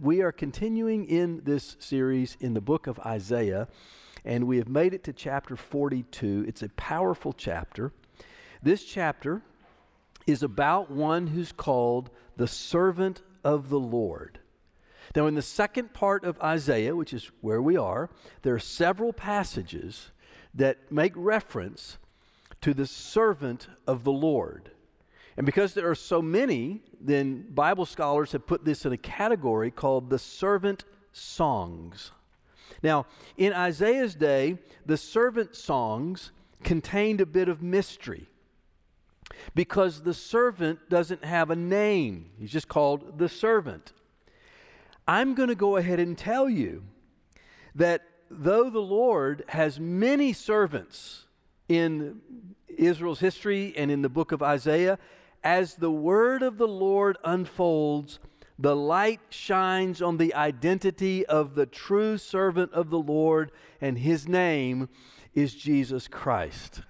We are continuing in this series in the book of Isaiah, and we have made it to chapter 42. It's a powerful chapter. This chapter is about one who's called the servant of the Lord. Now, in the second part of Isaiah, which is where we are, there are several passages that make reference to the servant of the Lord. And because there are so many, then Bible scholars have put this in a category called the servant songs. Now, in Isaiah's day, the servant songs contained a bit of mystery because the servant doesn't have a name, he's just called the servant. I'm going to go ahead and tell you that though the Lord has many servants in Israel's history and in the book of Isaiah, as the word of the Lord unfolds, the light shines on the identity of the true servant of the Lord, and his name is Jesus Christ.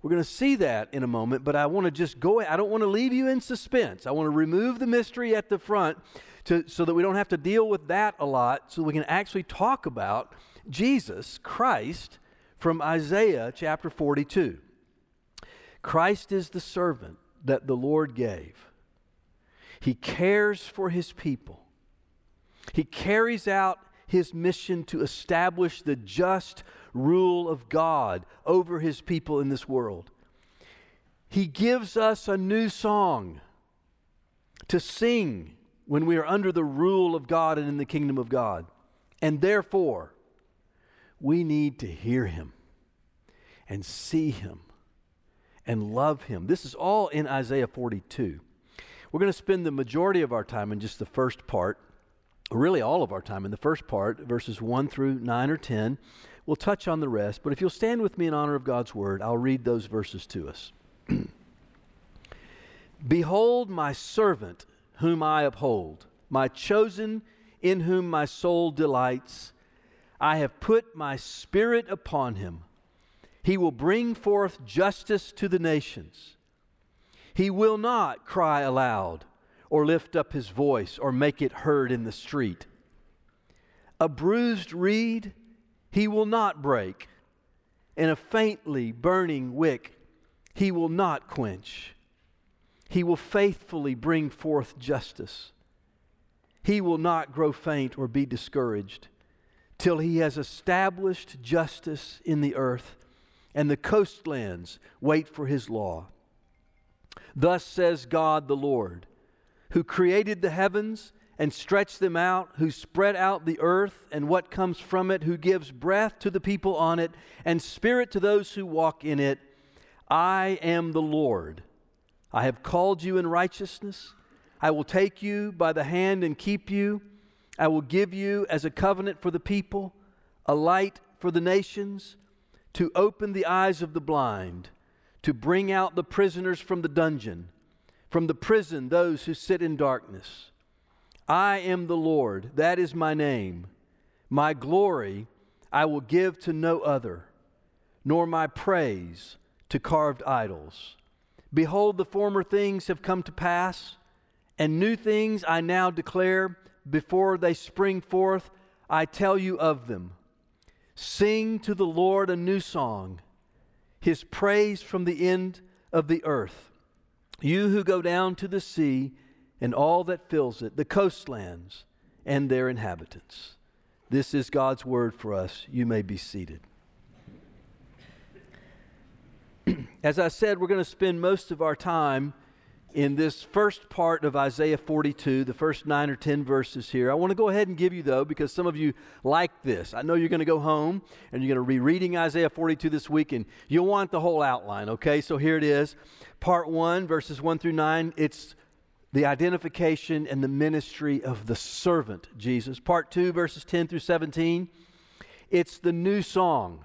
We're going to see that in a moment, but I want to just go, I don't want to leave you in suspense. I want to remove the mystery at the front to, so that we don't have to deal with that a lot, so we can actually talk about Jesus, Christ, from Isaiah chapter 42. Christ is the servant that the Lord gave. He cares for his people. He carries out his mission to establish the just rule of God over his people in this world. He gives us a new song to sing when we are under the rule of God and in the kingdom of God. And therefore, we need to hear him and see him and love him. This is all in Isaiah 42. We're going to spend the majority of our time in just the first part, really all of our time in the first part, verses 1 through 9 or 10. We'll touch on the rest, but if you'll stand with me in honor of God's word, I'll read those verses to us. Behold, my servant, whom I uphold, my chosen, in whom my soul delights. I have put my spirit upon him. He will bring forth justice to the nations. He will not cry aloud or lift up his voice or make it heard in the street. A bruised reed he will not break, and a faintly burning wick he will not quench. He will faithfully bring forth justice. He will not grow faint or be discouraged till he has established justice in the earth and the coastlands wait for his law. Thus says God the Lord, who created the heavens and stretched them out, who spread out the earth and what comes from it, who gives breath to the people on it and spirit to those who walk in it. I am the Lord. I have called you in righteousness. I will take you by the hand and keep you. I will give you as a covenant for the people, a light for the nations to open the eyes of the blind, to bring out the prisoners from the dungeon, from the prison those who sit in darkness. I am the Lord, that is my name. My glory I will give to no other, nor my praise to carved idols. Behold, the former things have come to pass, and new things I now declare before they spring forth. I tell you of them. Sing to the Lord a new song, his praise from the end of the earth. You who go down to the sea and all that fills it, the coastlands and their inhabitants. This is God's word for us. You may be seated. As I said, we're going to spend most of our time in this first part of Isaiah 42, the first nine or 10 verses here. I want to go ahead and give you, though, because some of you like this. I know you're going to go home and you're going to be reading Isaiah 42 this week, and you'll want the whole outline, okay? So here it is. Part one, verses 1 through 9, it's the identification and the ministry of the servant, Jesus. Part two, verses 10 through 17, it's the new song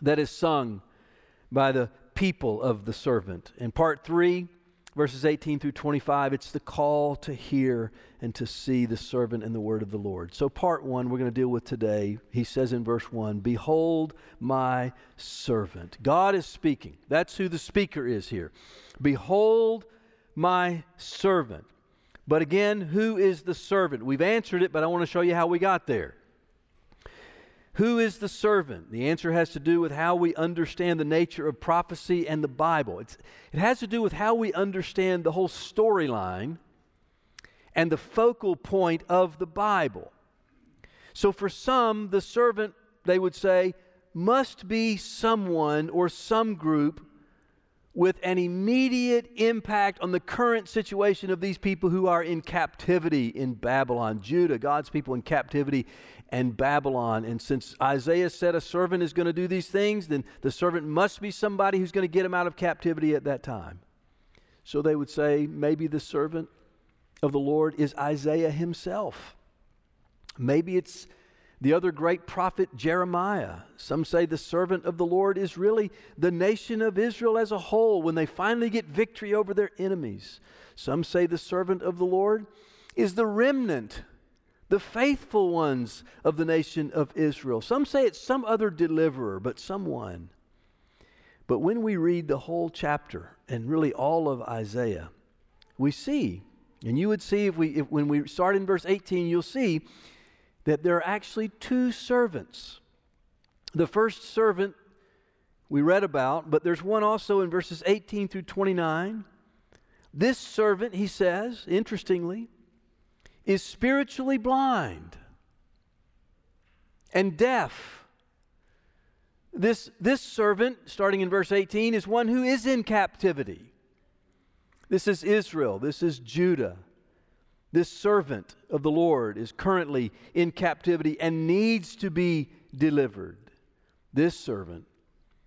that is sung by the people of the servant. And part three, verses 18 through 25, it's the call to hear and to see the servant and the word of the Lord. So, part one, we're going to deal with today. He says in verse 1 Behold my servant. God is speaking. That's who the speaker is here. Behold my servant. But again, who is the servant? We've answered it, but I want to show you how we got there. Who is the servant? The answer has to do with how we understand the nature of prophecy and the Bible. It's, it has to do with how we understand the whole storyline and the focal point of the Bible. So, for some, the servant, they would say, must be someone or some group with an immediate impact on the current situation of these people who are in captivity in Babylon. Judah, God's people in captivity and Babylon. And since Isaiah said a servant is going to do these things, then the servant must be somebody who's going to get him out of captivity at that time. So they would say maybe the servant of the Lord is Isaiah himself. Maybe it's the other great prophet, Jeremiah. Some say the servant of the Lord is really the nation of Israel as a whole when they finally get victory over their enemies. Some say the servant of the Lord is the remnant the faithful ones of the nation of Israel. Some say it's some other deliverer, but someone. But when we read the whole chapter and really all of Isaiah, we see, and you would see if we if, when we start in verse 18, you'll see that there are actually two servants. The first servant we read about, but there's one also in verses 18 through 29. This servant, he says, interestingly, is spiritually blind and deaf. This, this servant, starting in verse 18, is one who is in captivity. This is Israel. This is Judah. This servant of the Lord is currently in captivity and needs to be delivered. This servant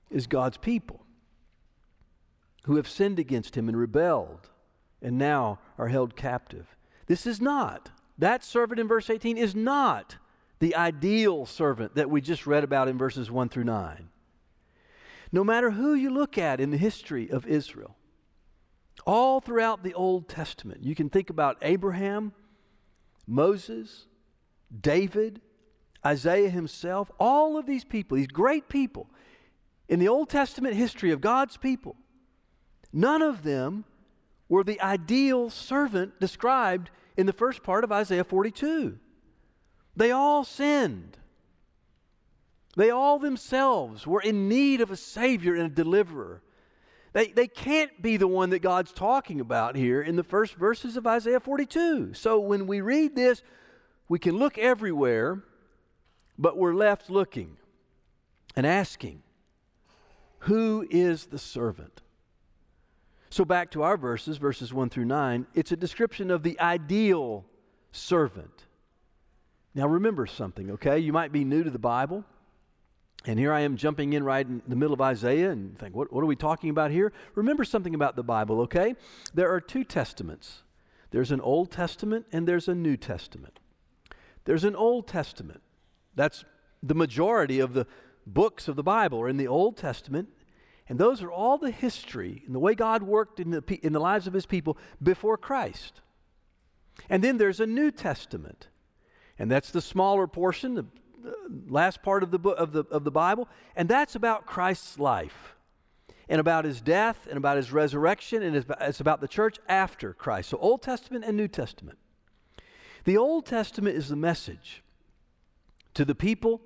is God's people who have sinned against him and rebelled and now are held captive. This is not, that servant in verse 18 is not the ideal servant that we just read about in verses 1 through 9. No matter who you look at in the history of Israel, all throughout the Old Testament, you can think about Abraham, Moses, David, Isaiah himself, all of these people, these great people in the Old Testament history of God's people, none of them were the ideal servant described in the first part of Isaiah 42. They all sinned. They all themselves were in need of a Savior and a deliverer. They, they can't be the one that God's talking about here in the first verses of Isaiah 42. So when we read this, we can look everywhere, but we're left looking and asking, Who is the servant? So, back to our verses, verses 1 through 9, it's a description of the ideal servant. Now, remember something, okay? You might be new to the Bible, and here I am jumping in right in the middle of Isaiah and think, what, what are we talking about here? Remember something about the Bible, okay? There are two testaments there's an Old Testament and there's a New Testament. There's an Old Testament. That's the majority of the books of the Bible are in the Old Testament, and those are all the history and the way God worked in the, in the lives of his people before Christ. And then there's a New Testament. And that's the smaller portion, the last part of the, book, of, the, of the Bible. And that's about Christ's life and about his death and about his resurrection. And it's about the church after Christ. So Old Testament and New Testament. The Old Testament is the message to the people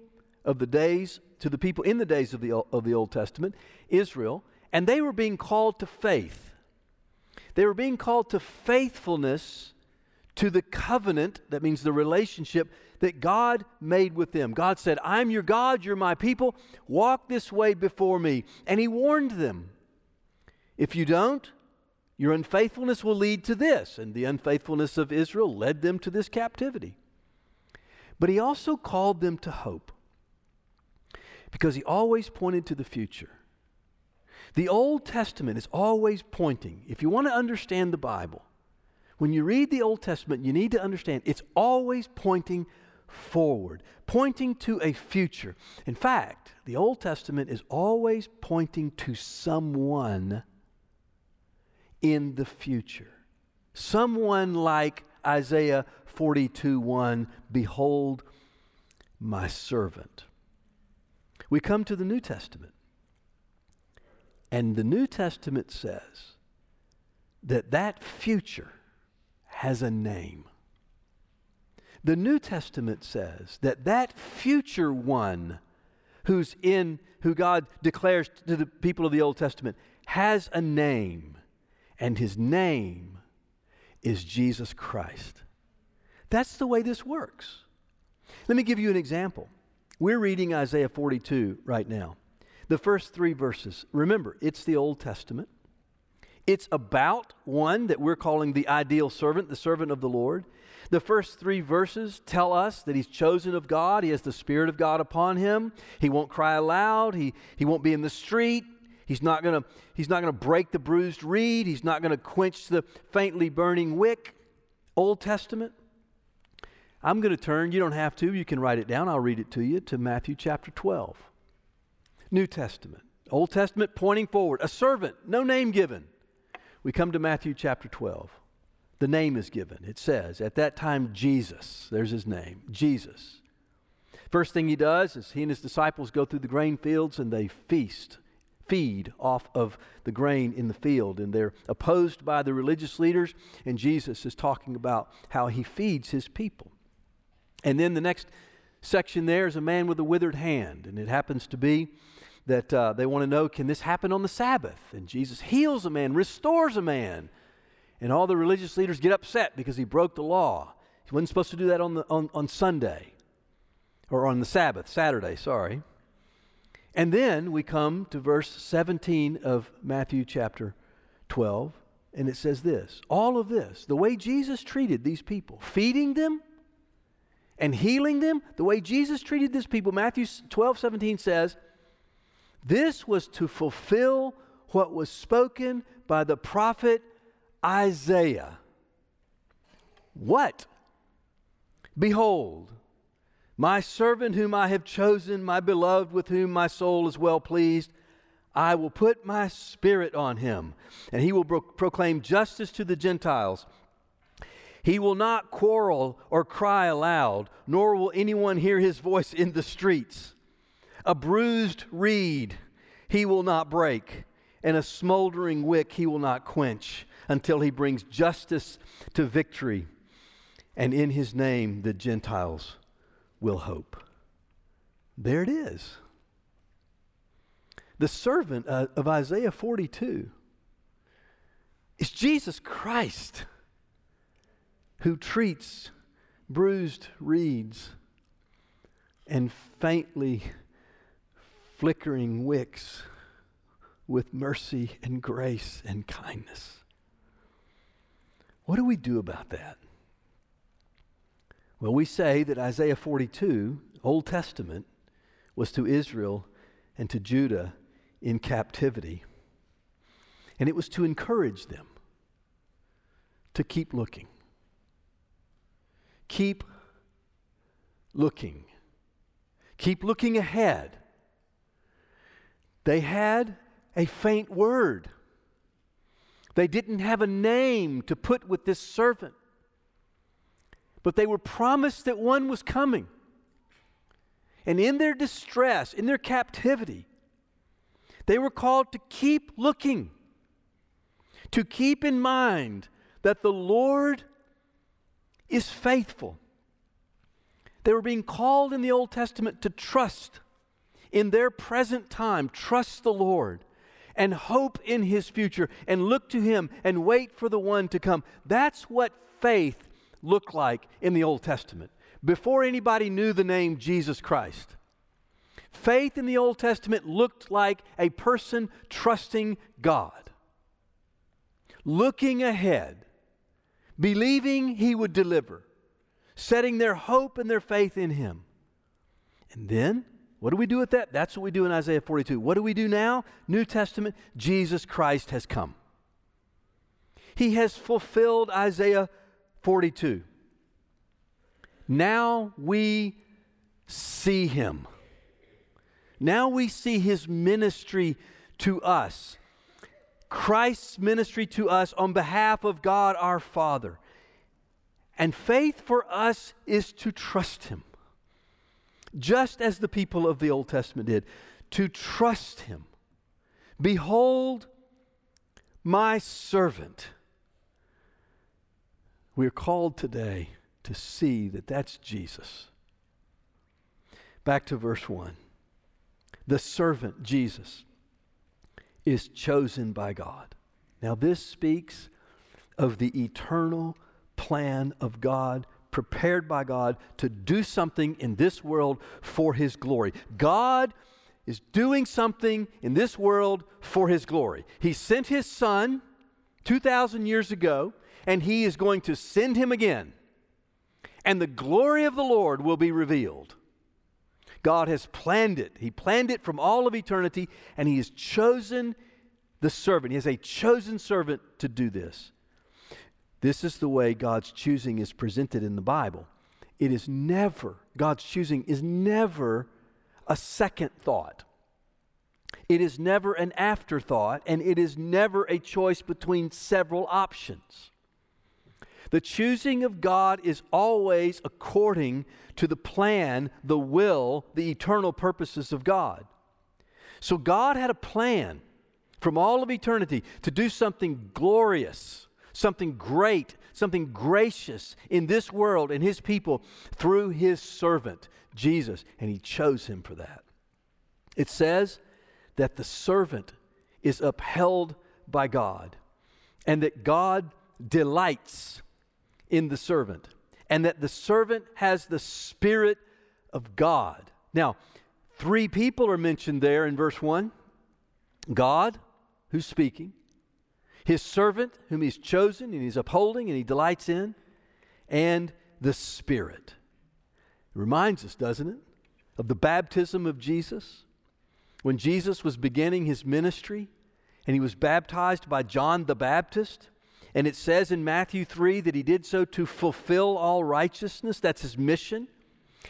of the days to the people in the days of the, of the Old Testament, Israel, and they were being called to faith. They were being called to faithfulness to the covenant, that means the relationship that God made with them. God said, I'm your God, you're my people, walk this way before me. And He warned them if you don't, your unfaithfulness will lead to this. And the unfaithfulness of Israel led them to this captivity. But He also called them to hope because he always pointed to the future. The Old Testament is always pointing. If you want to understand the Bible, when you read the Old Testament, you need to understand it's always pointing forward, pointing to a future. In fact, the Old Testament is always pointing to someone in the future. Someone like Isaiah 42 1 Behold, my servant. We come to the New Testament. And the New Testament says that that future has a name. The New Testament says that that future one who's in, who God declares to the people of the Old Testament, has a name, and his name is Jesus Christ. That's the way this works. Let me give you an example. We're reading Isaiah 42 right now. The first three verses. Remember, it's the Old Testament. It's about one that we're calling the ideal servant, the servant of the Lord. The first three verses tell us that he's chosen of God. He has the Spirit of God upon him. He won't cry aloud. He, he won't be in the street. He's not going to break the bruised reed. He's not going to quench the faintly burning wick. Old Testament. I'm going to turn, you don't have to, you can write it down. I'll read it to you to Matthew chapter 12. New Testament. Old Testament pointing forward. A servant, no name given. We come to Matthew chapter 12. The name is given. It says, at that time, Jesus, there's his name, Jesus. First thing he does is he and his disciples go through the grain fields and they feast, feed off of the grain in the field. And they're opposed by the religious leaders, and Jesus is talking about how he feeds his people. And then the next section there is a man with a withered hand, and it happens to be that uh, they want to know can this happen on the Sabbath? And Jesus heals a man, restores a man. And all the religious leaders get upset because he broke the law. He wasn't supposed to do that on, the, on, on Sunday or on the Sabbath, Saturday, sorry. And then we come to verse 17 of Matthew chapter 12, and it says this all of this, the way Jesus treated these people, feeding them and healing them, the way Jesus treated these people, Matthew 12, 17 says, this was to fulfill what was spoken by the prophet Isaiah. What? Behold, my servant whom I have chosen, my beloved with whom my soul is well pleased. I will put my spirit on him, and he will pro- proclaim justice to the Gentiles. He will not quarrel or cry aloud, nor will anyone hear his voice in the streets. A bruised reed he will not break, and a smoldering wick he will not quench until he brings justice to victory. And in his name, the Gentiles will hope. There it is. The servant uh, of Isaiah 42 is Jesus Christ who treats bruised reeds and faintly flickering wicks with mercy and grace and kindness. What do we do about that? Well, we say that Isaiah 42, Old Testament, was to Israel and to Judah in captivity. And it was to encourage them to keep looking. Keep looking. Keep looking ahead. They had a faint word. They didn't have a name to put with this servant. But they were promised that one was coming. And in their distress, in their captivity, they were called to keep looking, to keep in mind that the Lord is faithful. They were being called in the Old Testament to trust in their present time, trust the Lord and hope in his future and look to him and wait for the one to come. That's what faith looked like in the Old Testament before anybody knew the name Jesus Christ. Faith in the Old Testament looked like a person trusting God, looking ahead, believing he would deliver, setting their hope and their faith in him. And then what do we do with that? That's what we do in Isaiah 42. What do we do now? New Testament, Jesus Christ has come. He has fulfilled Isaiah 42. Now we see him. Now we see his ministry to us. Christ's ministry to us on behalf of God our Father. And faith for us is to trust him just as the people of the Old Testament did, to trust him. Behold, my servant. We're called today to see that that's Jesus. Back to verse 1. The servant, Jesus, is chosen by God. Now, this speaks of the eternal plan of God, prepared by God to do something in this world for His glory. God is doing something in this world for His glory. He sent His Son 2,000 years ago, and He is going to send Him again. And the glory of the Lord will be revealed. God has planned it. He planned it from all of eternity, and He has chosen the servant. He has a chosen servant to do this. This is the way God's choosing is presented in the Bible. It is never, God's choosing is never a second thought. It is never an afterthought, and it is never a choice between several options. The choosing of God is always according to the plan, the will, the eternal purposes of God. So God had a plan from all of eternity to do something glorious, something great, something gracious in this world and his people through his servant, Jesus, and he chose him for that. It says that the servant is upheld by God and that God delights in the servant, and that the servant has the Spirit of God. Now, three people are mentioned there in verse 1 God, who's speaking, his servant, whom he's chosen and he's upholding and he delights in, and the Spirit. It reminds us, doesn't it, of the baptism of Jesus? When Jesus was beginning his ministry and he was baptized by John the Baptist, and it says in Matthew 3 that he did so to fulfill all righteousness. That's his mission.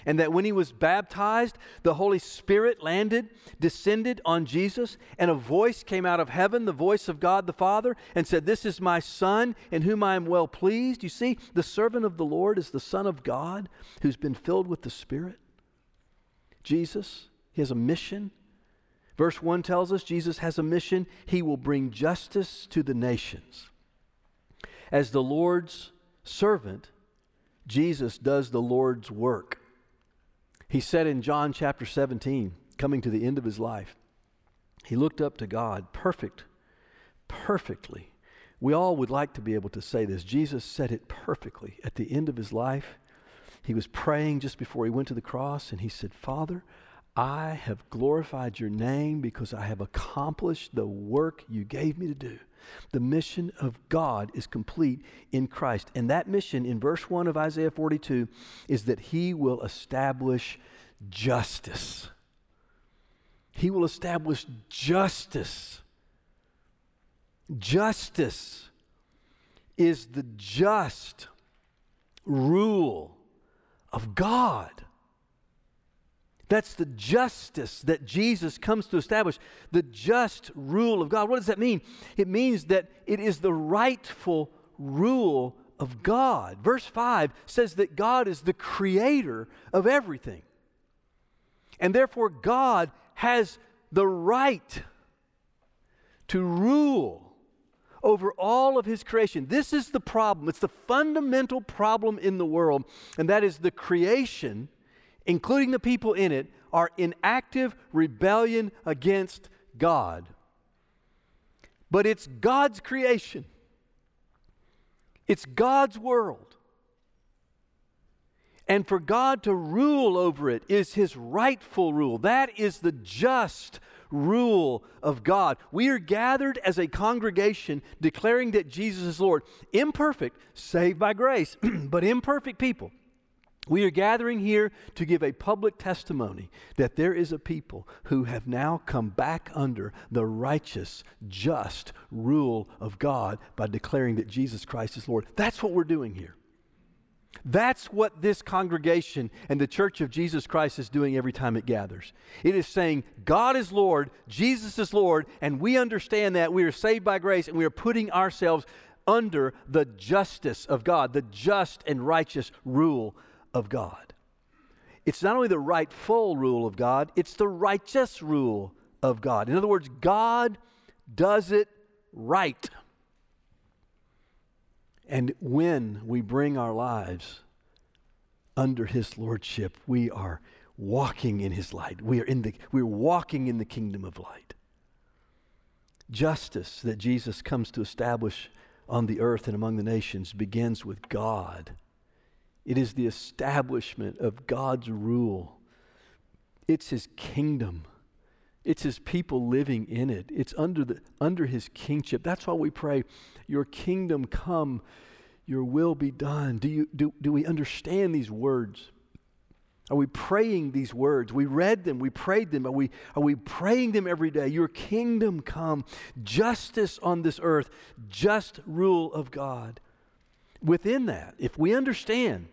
And that when he was baptized, the Holy Spirit landed, descended on Jesus, and a voice came out of heaven, the voice of God the Father, and said, This is my Son, in whom I am well pleased. You see, the servant of the Lord is the Son of God who's been filled with the Spirit. Jesus, he has a mission. Verse 1 tells us Jesus has a mission. He will bring justice to the nations. As the Lord's servant, Jesus does the Lord's work. He said in John chapter 17, coming to the end of his life, he looked up to God, perfect, perfectly. We all would like to be able to say this. Jesus said it perfectly. At the end of his life, he was praying just before he went to the cross, and he said, Father, I have glorified your name because I have accomplished the work you gave me to do. The mission of God is complete in Christ. And that mission in verse 1 of Isaiah 42 is that he will establish justice. He will establish justice. Justice is the just rule of God. That's the justice that Jesus comes to establish, the just rule of God. What does that mean? It means that it is the rightful rule of God. Verse 5 says that God is the creator of everything. And therefore, God has the right to rule over all of his creation. This is the problem. It's the fundamental problem in the world, and that is the creation including the people in it, are in active rebellion against God. But it's God's creation, it's God's world. And for God to rule over it is his rightful rule. That is the just rule of God. We are gathered as a congregation declaring that Jesus is Lord. Imperfect, saved by grace, but imperfect people. We are gathering here to give a public testimony that there is a people who have now come back under the righteous, just rule of God by declaring that Jesus Christ is Lord. That's what we're doing here. That's what this congregation and the Church of Jesus Christ is doing every time it gathers. It is saying, God is Lord, Jesus is Lord, and we understand that. We are saved by grace, and we are putting ourselves under the justice of God, the just and righteous rule of God. It's not only the rightful rule of God, it's the righteous rule of God. In other words, God does it right. And when we bring our lives under his lordship, we are walking in his light. We are in the we're walking in the kingdom of light. Justice that Jesus comes to establish on the earth and among the nations begins with God. It is the establishment of God's rule. It's his kingdom. It's his people living in it. It's under the under his kingship. That's why we pray, your kingdom come, your will be done. Do you do, do we understand these words? Are we praying these words? We read them, we prayed them. Are we, are we praying them every day? Your kingdom come, justice on this earth, just rule of God. Within that, if we understand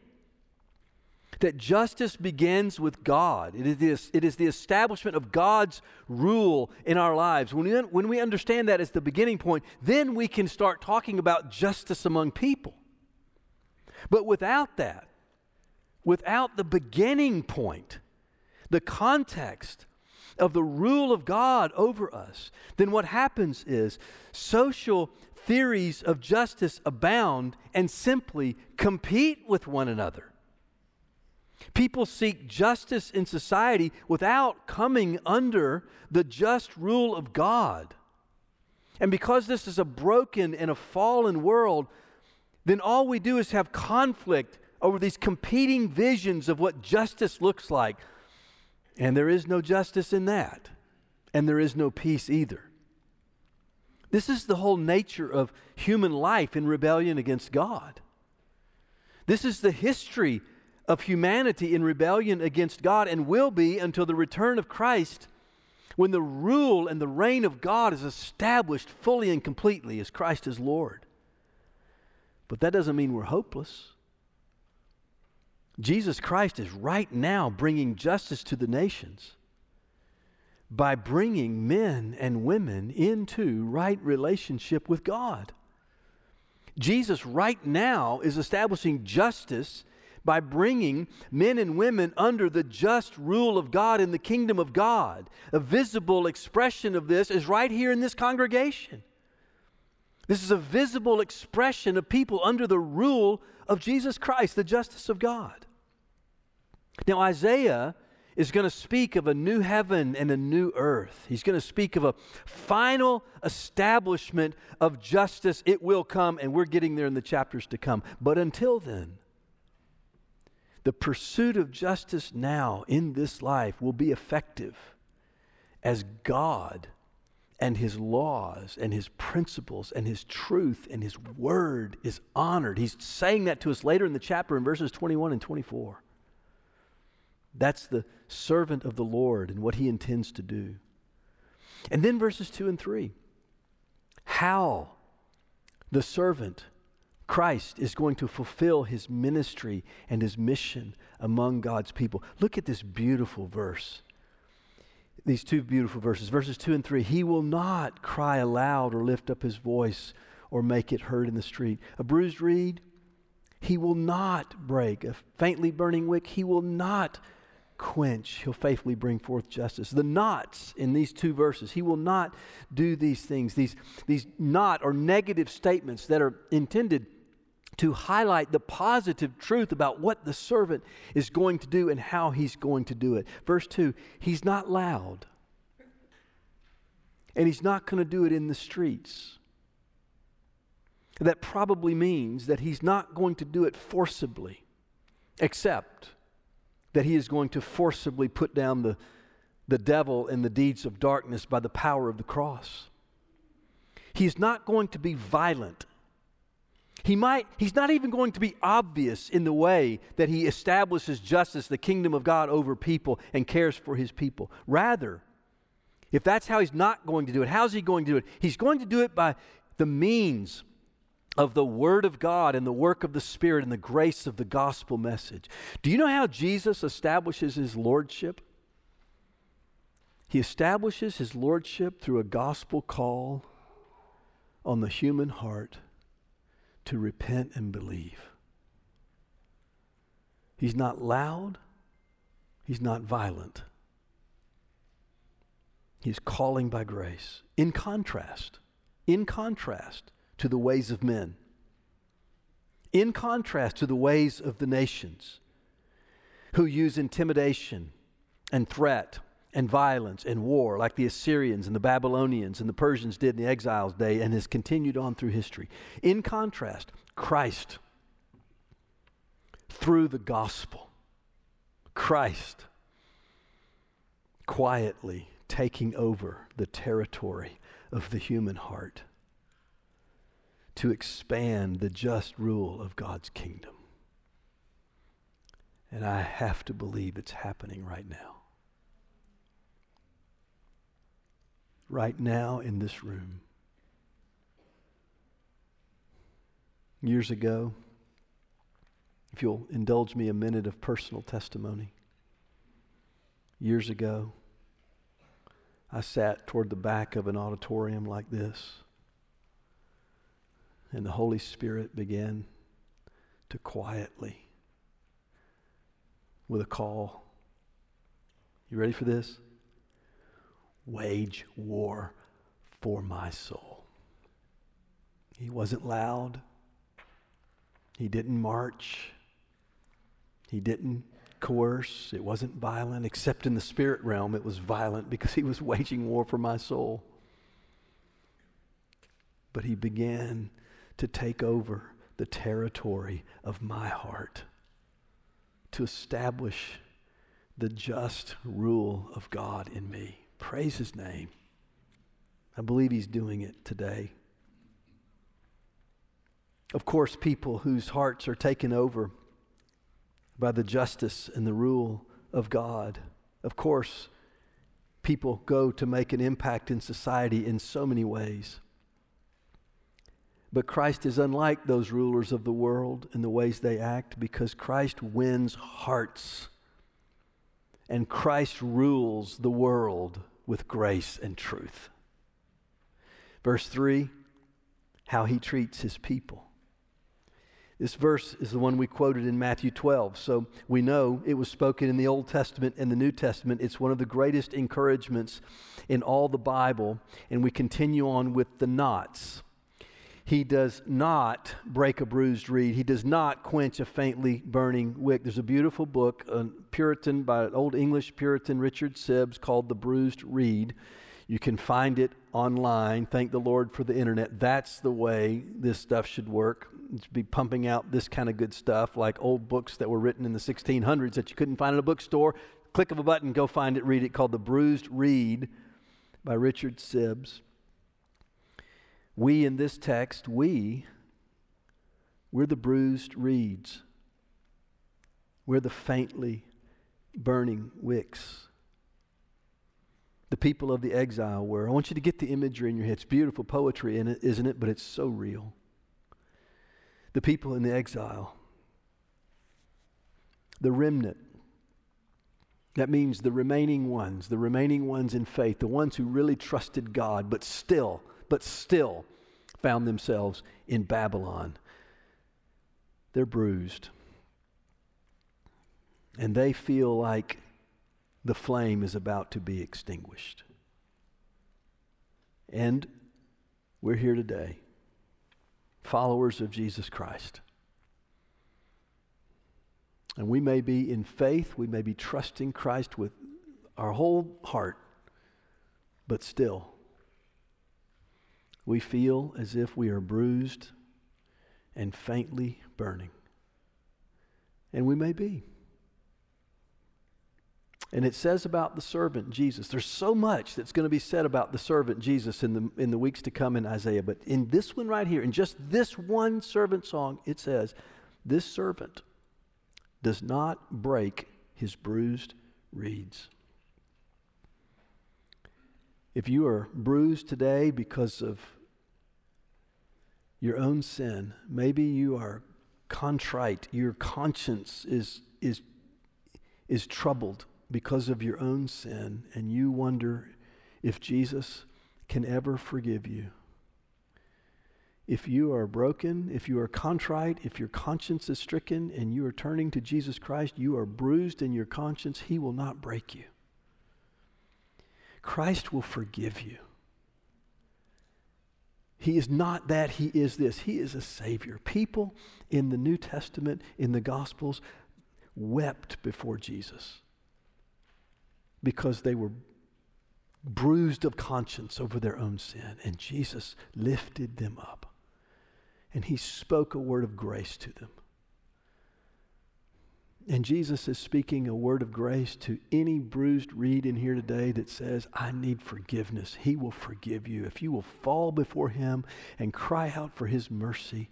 that justice begins with God, it is, it is the establishment of God's rule in our lives. When we, when we understand that as the beginning point, then we can start talking about justice among people. But without that, without the beginning point, the context of the rule of God over us, then what happens is social theories of justice abound and simply compete with one another. People seek justice in society without coming under the just rule of God. And because this is a broken and a fallen world, then all we do is have conflict over these competing visions of what justice looks like. And there is no justice in that. And there is no peace either. This is the whole nature of human life in rebellion against God. This is the history of humanity in rebellion against God and will be until the return of Christ when the rule and the reign of God is established fully and completely as Christ is Lord. But that doesn't mean we're hopeless. Jesus Christ is right now bringing justice to the nations by bringing men and women into right relationship with God. Jesus right now is establishing justice by bringing men and women under the just rule of God in the kingdom of God. A visible expression of this is right here in this congregation. This is a visible expression of people under the rule of Jesus Christ, the justice of God. Now, Isaiah is going to speak of a new heaven and a new earth. He's going to speak of a final establishment of justice. It will come, and we're getting there in the chapters to come. But until then, the pursuit of justice now in this life will be effective as God and his laws and his principles and his truth and his word is honored. He's saying that to us later in the chapter in verses 21 and 24. That's the servant of the Lord and what he intends to do. And then verses 2 and 3. How the servant, Christ, is going to fulfill his ministry and his mission among God's people. Look at this beautiful verse these two beautiful verses. Verses 2 and 3 He will not cry aloud or lift up his voice or make it heard in the street. A bruised reed, he will not break. A faintly burning wick, he will not quench. He'll faithfully bring forth justice. The nots in these two verses, he will not do these things. These, these not or negative statements that are intended to highlight the positive truth about what the servant is going to do and how he's going to do it. Verse 2 He's not loud, and he's not going to do it in the streets. That probably means that he's not going to do it forcibly, except that he is going to forcibly put down the, the devil and the deeds of darkness by the power of the cross. He's not going to be violent he might, he's not even going to be obvious in the way that he establishes justice, the kingdom of God over people, and cares for his people. Rather, if that's how he's not going to do it, how's he going to do it? He's going to do it by the means of the Word of God and the work of the Spirit and the grace of the gospel message. Do you know how Jesus establishes his lordship? He establishes his lordship through a gospel call on the human heart to repent and believe. He's not loud, he's not violent. He's calling by grace. In contrast, in contrast to the ways of men. in contrast to the ways of the nations who use intimidation and threat and violence and war, like the Assyrians and the Babylonians and the Persians did in the exile's day, and has continued on through history. In contrast, Christ, through the gospel, Christ quietly taking over the territory of the human heart to expand the just rule of God's kingdom. And I have to believe it's happening right now. Right now in this room. Years ago, if you'll indulge me a minute of personal testimony. Years ago, I sat toward the back of an auditorium like this, and the Holy Spirit began to quietly, with a call, you ready for this? Wage war for my soul. He wasn't loud. He didn't march. He didn't coerce. It wasn't violent, except in the spirit realm, it was violent because he was waging war for my soul. But he began to take over the territory of my heart, to establish the just rule of God in me. Praise his name. I believe he's doing it today. Of course, people whose hearts are taken over by the justice and the rule of God. Of course, people go to make an impact in society in so many ways. But Christ is unlike those rulers of the world in the ways they act because Christ wins hearts. And Christ rules the world with grace and truth. Verse 3 how he treats his people. This verse is the one we quoted in Matthew 12. So we know it was spoken in the Old Testament and the New Testament. It's one of the greatest encouragements in all the Bible. And we continue on with the nots. He does not break a bruised reed. He does not quench a faintly burning wick. There's a beautiful book, a Puritan by an old English Puritan, Richard Sibbes called The Bruised Reed. You can find it online. Thank the Lord for the internet. That's the way this stuff should work. To be pumping out this kind of good stuff, like old books that were written in the 1600s that you couldn't find in a bookstore. Click of a button, go find it, read it, called The Bruised Reed by Richard Sibbes. We in this text, we, we're the bruised reeds. We're the faintly burning wicks the people of the exile were. I want you to get the imagery in your head. It's beautiful poetry in it, isn't it? But it's so real. The people in the exile, the remnant. That means the remaining ones, the remaining ones in faith, the ones who really trusted God, but still, but still found themselves in Babylon. They're bruised. And they feel like the flame is about to be extinguished. And we're here today, followers of Jesus Christ. And we may be in faith, we may be trusting Christ with our whole heart, but still, we feel as if we are bruised and faintly burning. And we may be. And it says about the servant Jesus. There's so much that's going to be said about the servant Jesus in the, in the weeks to come in Isaiah. But in this one right here, in just this one servant song, it says, This servant does not break his bruised reeds. If you are bruised today because of your own sin, maybe you are contrite, your conscience is, is, is troubled because of your own sin, and you wonder if Jesus can ever forgive you. If you are broken, if you are contrite, if your conscience is stricken and you are turning to Jesus Christ, you are bruised in your conscience, He will not break you. Christ will forgive you. He is not that, He is this. He is a Savior. People in the New Testament, in the Gospels, wept before Jesus because they were bruised of conscience over their own sin. And Jesus lifted them up and He spoke a word of grace to them. And Jesus is speaking a word of grace to any bruised reed in here today that says, I need forgiveness. He will forgive you. If you will fall before Him and cry out for His mercy,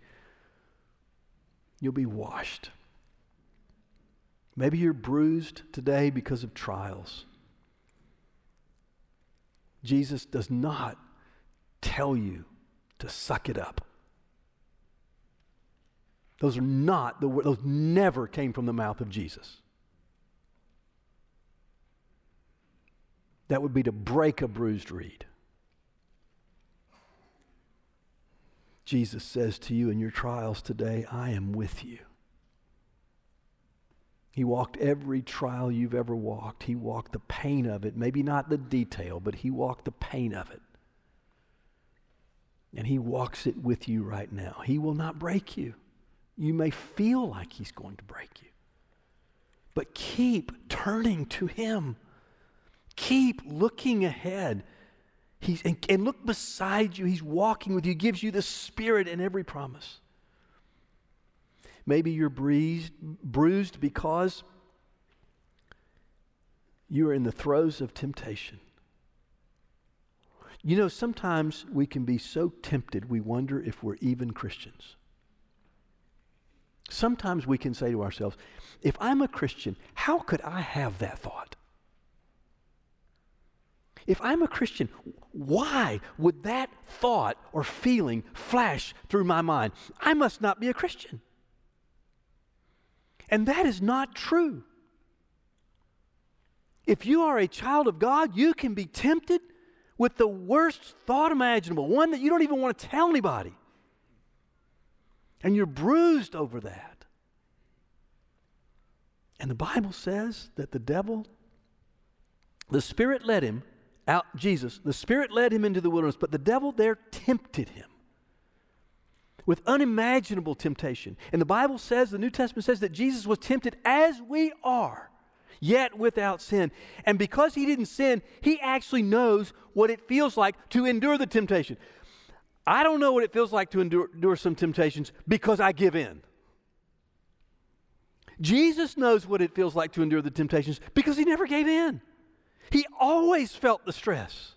you'll be washed. Maybe you're bruised today because of trials. Jesus does not tell you to suck it up. Those are not the those never came from the mouth of Jesus. That would be to break a bruised reed. Jesus says to you in your trials today, I am with you. He walked every trial you've ever walked. He walked the pain of it, maybe not the detail, but he walked the pain of it. And he walks it with you right now. He will not break you. You may feel like He's going to break you. But keep turning to Him. Keep looking ahead. He's, and, and look beside you. He's walking with you, gives you the Spirit and every promise. Maybe you're bruised because you are in the throes of temptation. You know, sometimes we can be so tempted, we wonder if we're even Christians. Sometimes we can say to ourselves, if I'm a Christian, how could I have that thought? If I'm a Christian, why would that thought or feeling flash through my mind? I must not be a Christian. And that is not true. If you are a child of God, you can be tempted with the worst thought imaginable, one that you don't even want to tell anybody. And you're bruised over that. And the Bible says that the devil, the Spirit led him out, Jesus, the Spirit led him into the wilderness, but the devil there tempted him with unimaginable temptation. And the Bible says, the New Testament says that Jesus was tempted as we are, yet without sin. And because he didn't sin, he actually knows what it feels like to endure the temptation. I don't know what it feels like to endure, endure some temptations because I give in. Jesus knows what it feels like to endure the temptations because he never gave in. He always felt the stress.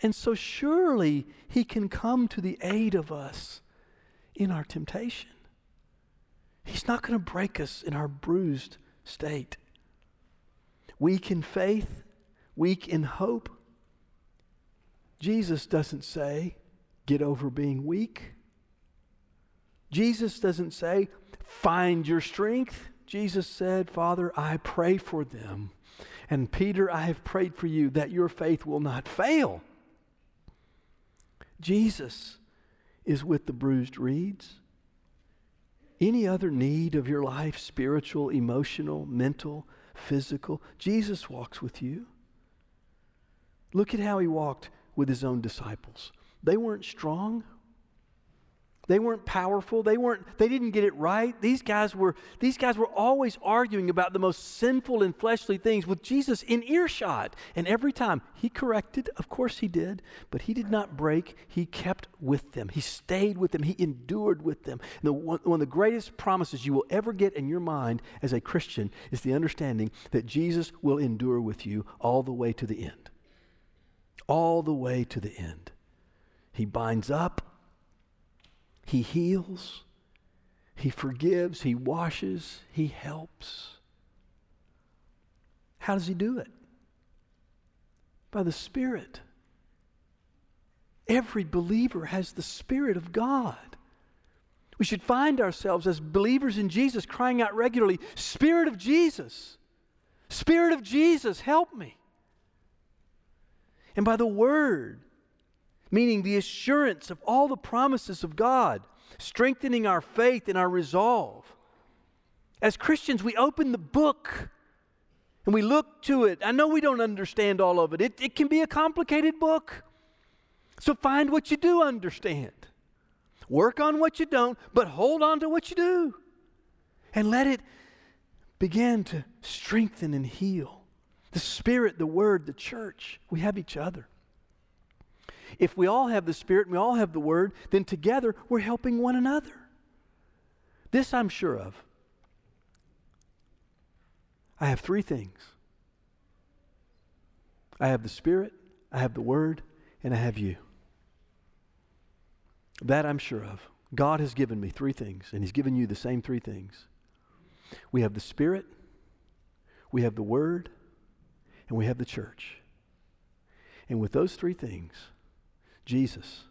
And so surely he can come to the aid of us in our temptation. He's not going to break us in our bruised state. Weak in faith, weak in hope. Jesus doesn't say, get over being weak. Jesus doesn't say, find your strength. Jesus said, Father, I pray for them. And Peter, I have prayed for you that your faith will not fail. Jesus is with the bruised reeds. Any other need of your life, spiritual, emotional, mental, physical, Jesus walks with you. Look at how he walked with his own disciples. They weren't strong. They weren't powerful. They weren't they didn't get it right. These guys were these guys were always arguing about the most sinful and fleshly things with Jesus in earshot. And every time he corrected, of course he did, but he did not break. He kept with them. He stayed with them. He endured with them. The, one, one of the greatest promises you will ever get in your mind as a Christian is the understanding that Jesus will endure with you all the way to the end. All the way to the end. He binds up, He heals, He forgives, He washes, He helps. How does He do it? By the Spirit. Every believer has the Spirit of God. We should find ourselves as believers in Jesus crying out regularly, Spirit of Jesus, Spirit of Jesus, help me. And by the Word, meaning the assurance of all the promises of God, strengthening our faith and our resolve. As Christians, we open the book and we look to it. I know we don't understand all of it, it, it can be a complicated book. So find what you do understand. Work on what you don't, but hold on to what you do. And let it begin to strengthen and heal. The Spirit, the Word, the church, we have each other. If we all have the Spirit and we all have the Word, then together we're helping one another. This I'm sure of. I have three things I have the Spirit, I have the Word, and I have you. That I'm sure of. God has given me three things, and He's given you the same three things. We have the Spirit, we have the Word, and we have the church. And with those three things, Jesus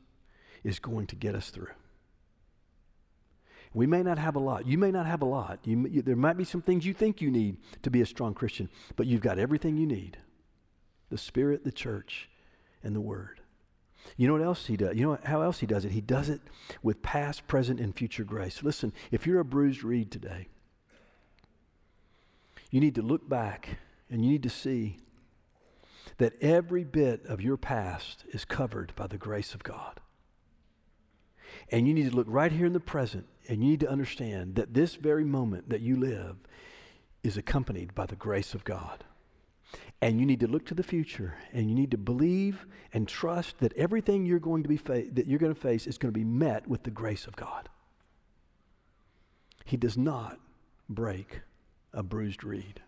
is going to get us through. We may not have a lot. You may not have a lot. You, you, there might be some things you think you need to be a strong Christian, but you've got everything you need the Spirit, the church, and the Word. You know what else he does? You know how else he does it? He does it with past, present, and future grace. Listen, if you're a bruised reed today, you need to look back and you need to see that every bit of your past is covered by the grace of God. And you need to look right here in the present and you need to understand that this very moment that you live is accompanied by the grace of God. And you need to look to the future and you need to believe and trust that everything you're going to be fa- that you're going to face is going to be met with the grace of God. He does not break a bruised reed.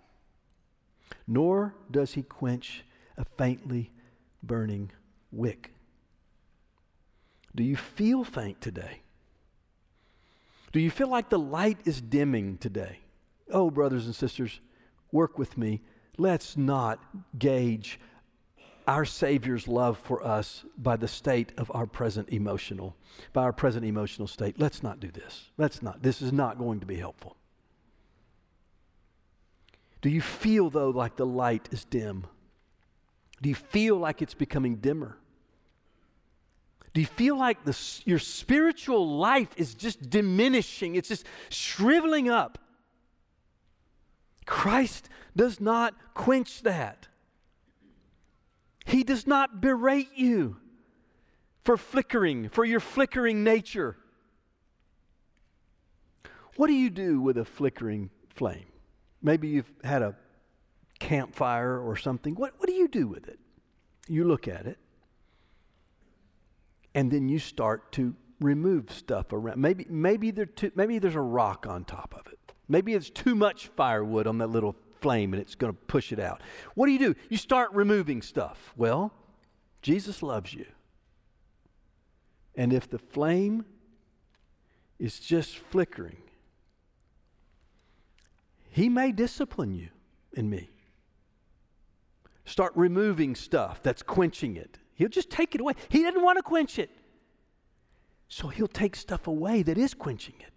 Nor does he quench a faintly burning wick. Do you feel faint today? Do you feel like the light is dimming today? Oh, brothers and sisters, work with me let's not gauge our Savior's love for us by the state of our present emotional, by our present emotional state. Let's not do this. Let's not. This is not going to be helpful. Do you feel, though, like the light is dim? Do you feel like it's becoming dimmer? Do you feel like the, your spiritual life is just diminishing? It's just shriveling up. Christ does not quench that. He does not berate you for flickering, for your flickering nature. What do you do with a flickering flame? Maybe you've had a campfire or something. What, what do you do with it? You look at it, and then you start to remove stuff around. Maybe, maybe, there too, maybe there's a rock on top of it. Maybe it's too much firewood on that little flame and it's going to push it out. What do you do? You start removing stuff. Well, Jesus loves you. And if the flame is just flickering, He may discipline you and me. Start removing stuff that's quenching it. He'll just take it away. He didn't want to quench it. So He'll take stuff away that is quenching it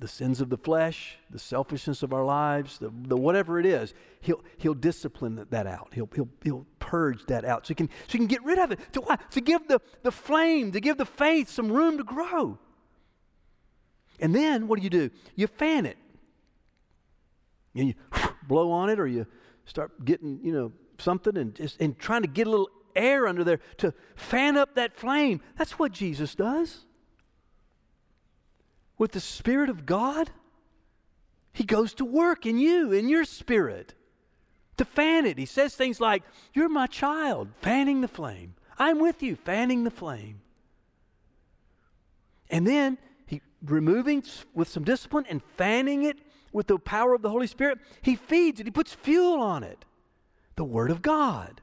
the sins of the flesh, the selfishness of our lives, the, the whatever it is, he'll, he'll discipline that out. He'll, he'll, he'll purge that out so he can, so he can get rid of it. To, to give the, the flame, to give the faith some room to grow. And then what do you do? You fan it. And you blow on it or you start getting, you know, something and just and trying to get a little air under there to fan up that flame. That's what Jesus does with the Spirit of God, He goes to work in you, in your spirit, to fan it. He says things like, You're my child, fanning the flame. I'm with you, fanning the flame. And then he removing with some discipline and fanning it with the power of the Holy Spirit, he feeds it, he puts fuel on it. The Word of God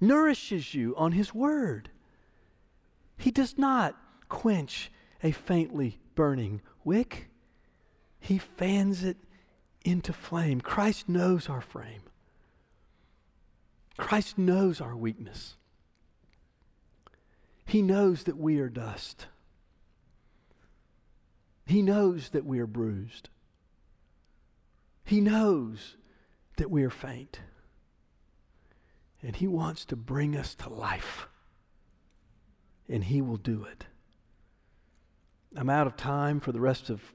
nourishes you on His Word. He does not quench a faintly burning wick, he fans it into flame. Christ knows our frame. Christ knows our weakness. He knows that we are dust. He knows that we are bruised. He knows that we are faint. And He wants to bring us to life. And He will do it. I'm out of time for the rest of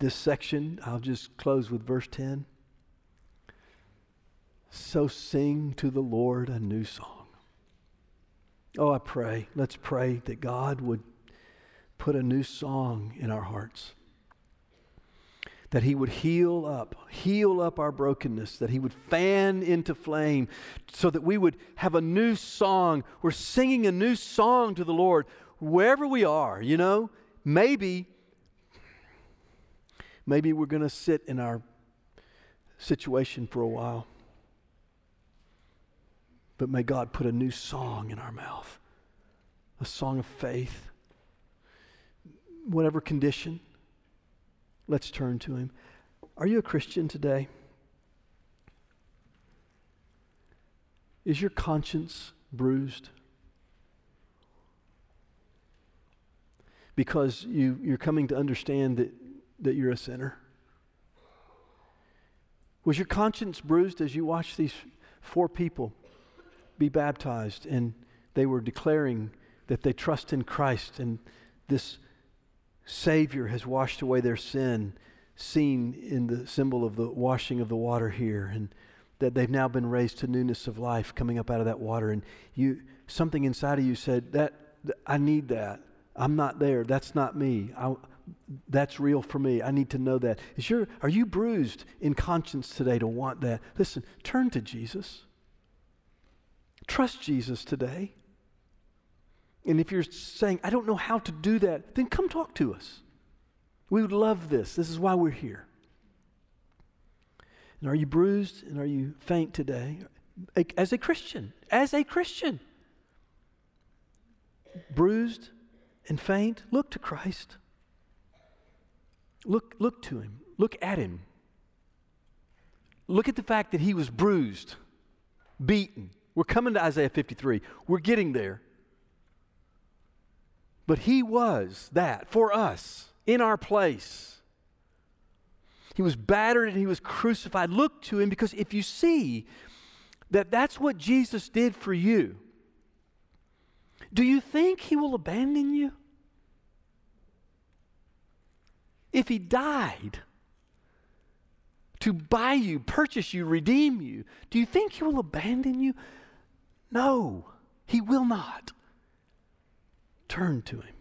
this section. I'll just close with verse 10. So sing to the Lord a new song. Oh, I pray, let's pray that God would put a new song in our hearts. That He would heal up, heal up our brokenness, that He would fan into flame so that we would have a new song. We're singing a new song to the Lord wherever we are, you know. Maybe, maybe we're going to sit in our situation for a while. But may God put a new song in our mouth, a song of faith. Whatever condition, let's turn to Him. Are you a Christian today? Is your conscience bruised? Because you, you're coming to understand that, that you're a sinner? Was your conscience bruised as you watched these four people be baptized and they were declaring that they trust in Christ and this Savior has washed away their sin, seen in the symbol of the washing of the water here, and that they've now been raised to newness of life coming up out of that water. And you, something inside of you said, that, I need that. I'm not there. That's not me. I, that's real for me. I need to know that. Is your, are you bruised in conscience today to want that? Listen, turn to Jesus. Trust Jesus today. And if you're saying, I don't know how to do that, then come talk to us. We would love this. This is why we're here. And are you bruised and are you faint today? As a Christian, as a Christian, bruised and faint, look to Christ. Look, look to him. Look at him. Look at the fact that he was bruised, beaten. We're coming to Isaiah 53. We're getting there. But he was that for us in our place. He was battered and he was crucified. Look to him because if you see that that's what Jesus did for you, do you think he will abandon you? If he died to buy you, purchase you, redeem you, do you think he will abandon you? No, he will not. Turn to him.